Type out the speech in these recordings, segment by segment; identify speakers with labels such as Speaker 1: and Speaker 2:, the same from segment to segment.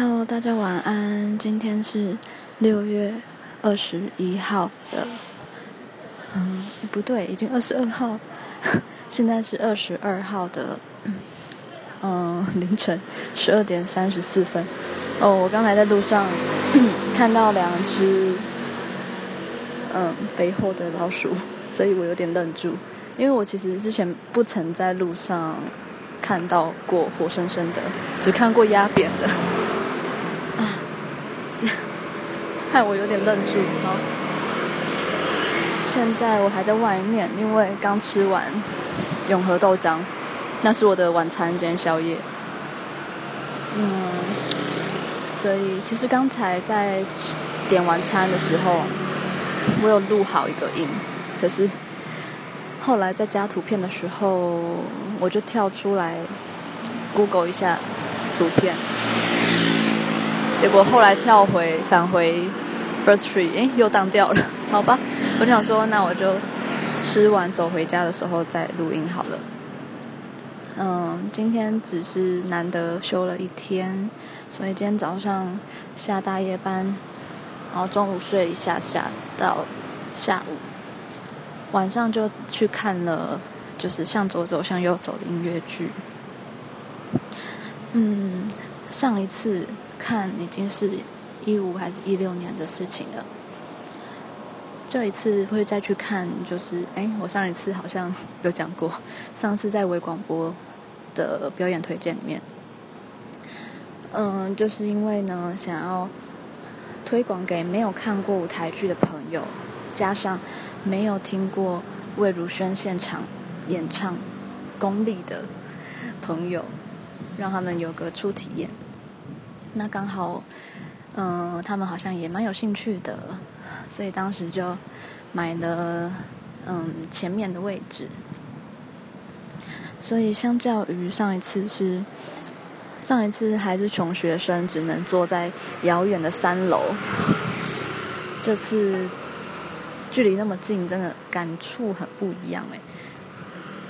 Speaker 1: Hello，大家晚安。今天是六月二十一号的，嗯，不对，已经二十二号，现在是二十二号的，嗯，凌晨十二点三十四分。哦，我刚才在路上看到两只，嗯，肥厚的老鼠，所以我有点愣住，因为我其实之前不曾在路上看到过活生生的，只看过压扁的。害我有点愣住。好，现在我还在外面，因为刚吃完永和豆浆，那是我的晚餐兼宵夜。嗯，所以其实刚才在点晚餐的时候，我有录好一个音，可是后来在加图片的时候，我就跳出来 Google 一下图片。结果后来跳回返回 Firstory，哎，又当掉了，好吧。我想说，那我就吃完走回家的时候再录音好了。嗯，今天只是难得休了一天，所以今天早上下大夜班，然后中午睡一下下到下午，晚上就去看了，就是向左走向右走的音乐剧。嗯，上一次。看已经是一五还是一六年的事情了。这一次会再去看，就是哎，我上一次好像 有讲过，上次在微广播的表演推荐里面，嗯，就是因为呢，想要推广给没有看过舞台剧的朋友，加上没有听过魏如萱现场演唱功力的朋友，让他们有个初体验。那刚好，嗯、呃，他们好像也蛮有兴趣的，所以当时就买了嗯前面的位置。所以相较于上一次是上一次还是穷学生，只能坐在遥远的三楼，这次距离那么近，真的感触很不一样哎。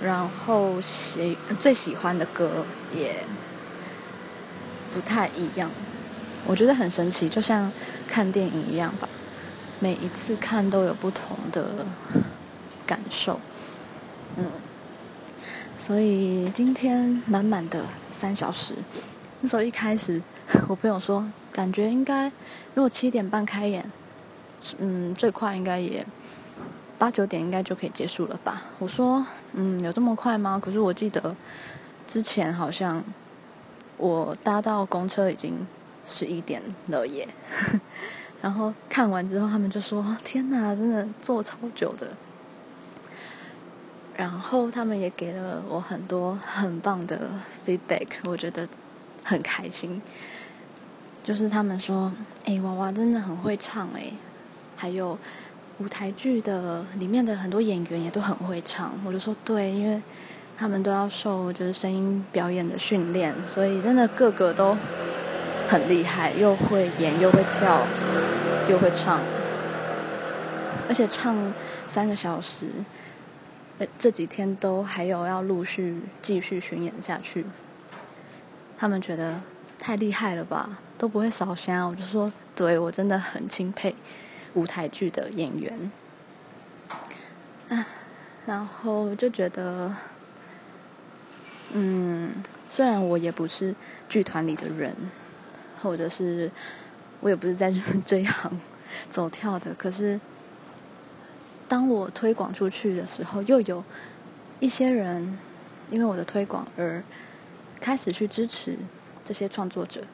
Speaker 1: 然后喜最喜欢的歌也。不太一样，我觉得很神奇，就像看电影一样吧。每一次看都有不同的感受，嗯。所以今天满满的三小时。那时候一开始，我朋友说，感觉应该如果七点半开演，嗯，最快应该也八九点应该就可以结束了吧？我说，嗯，有这么快吗？可是我记得之前好像。我搭到公车已经十一点了耶，然后看完之后，他们就说：“天哪，真的坐超久的。”然后他们也给了我很多很棒的 feedback，我觉得很开心。就是他们说：“哎，娃娃真的很会唱哎，还有舞台剧的里面的很多演员也都很会唱。”我就说：“对，因为。”他们都要受就是声音表演的训练，所以真的个个都很厉害，又会演又会跳又会唱，而且唱三个小时，这几天都还有要陆续继续巡演下去。他们觉得太厉害了吧，都不会烧声。我就说，对，我真的很钦佩舞台剧的演员。啊，然后就觉得。嗯，虽然我也不是剧团里的人，或者是我也不是在这一行 走跳的，可是当我推广出去的时候，又有一些人因为我的推广而开始去支持这些创作者，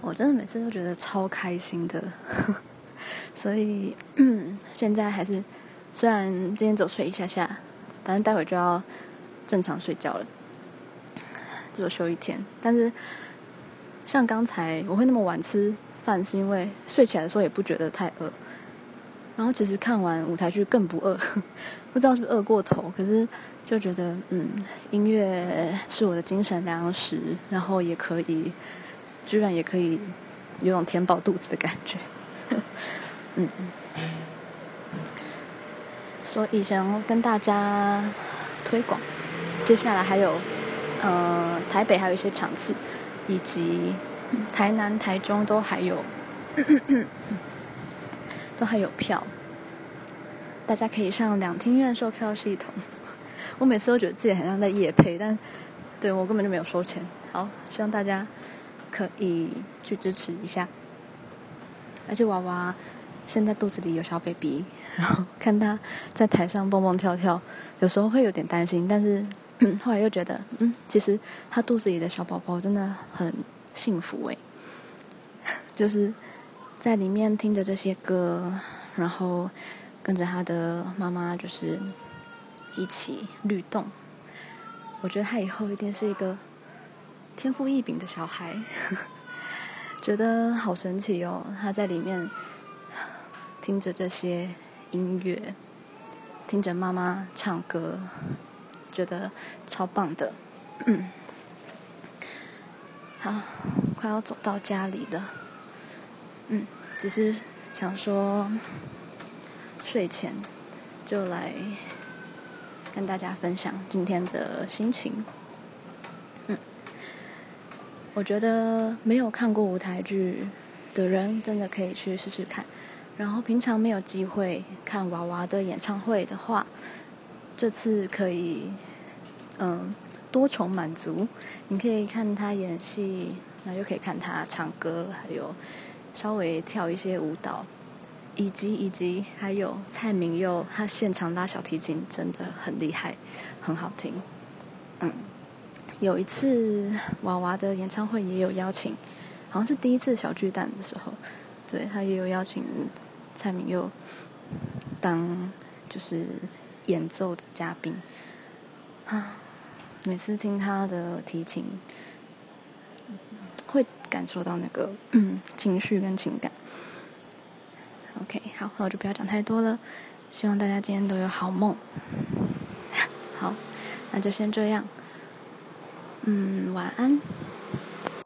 Speaker 1: 我真的每次都觉得超开心的。所以现在还是，虽然今天走睡一下下，反正待会就要正常睡觉了。只有休一天，但是像刚才我会那么晚吃饭，是因为睡起来的时候也不觉得太饿。然后其实看完舞台剧更不饿，不知道是不是饿过头，可是就觉得嗯，音乐是我的精神粮食，然后也可以，居然也可以有种填饱肚子的感觉。嗯，所以想跟大家推广，接下来还有。呃，台北还有一些场次，以及台南、台中都还有，都还有票，大家可以上两厅院售票系统。我每次都觉得自己好像在夜配，但对我根本就没有收钱。好，希望大家可以去支持一下。而且娃娃现在肚子里有小 baby，然后看他在台上蹦蹦跳跳，有时候会有点担心，但是 后来又觉得，嗯，其实他肚子里的小宝宝真的很幸福诶，就是在里面听着这些歌，然后跟着他的妈妈，就是。一起律动，我觉得他以后一定是一个天赋异禀的小孩，觉得好神奇哦！他在里面听着这些音乐，听着妈妈唱歌，觉得超棒的。嗯，好，快要走到家里了。嗯，只是想说，睡前就来。跟大家分享今天的心情。嗯，我觉得没有看过舞台剧的人，真的可以去试试看。然后平常没有机会看娃娃的演唱会的话，这次可以，嗯，多重满足。你可以看他演戏，那又可以看他唱歌，还有稍微跳一些舞蹈。以及以及还有蔡明佑，他现场拉小提琴真的很厉害，很好听。嗯，有一次娃娃的演唱会也有邀请，好像是第一次小巨蛋的时候，对，他也有邀请蔡明佑当就是演奏的嘉宾。啊，每次听他的提琴，会感受到那个嗯情绪跟情感。OK，好，那我就不要讲太多了。希望大家今天都有好梦。好，那就先这样。嗯，晚安。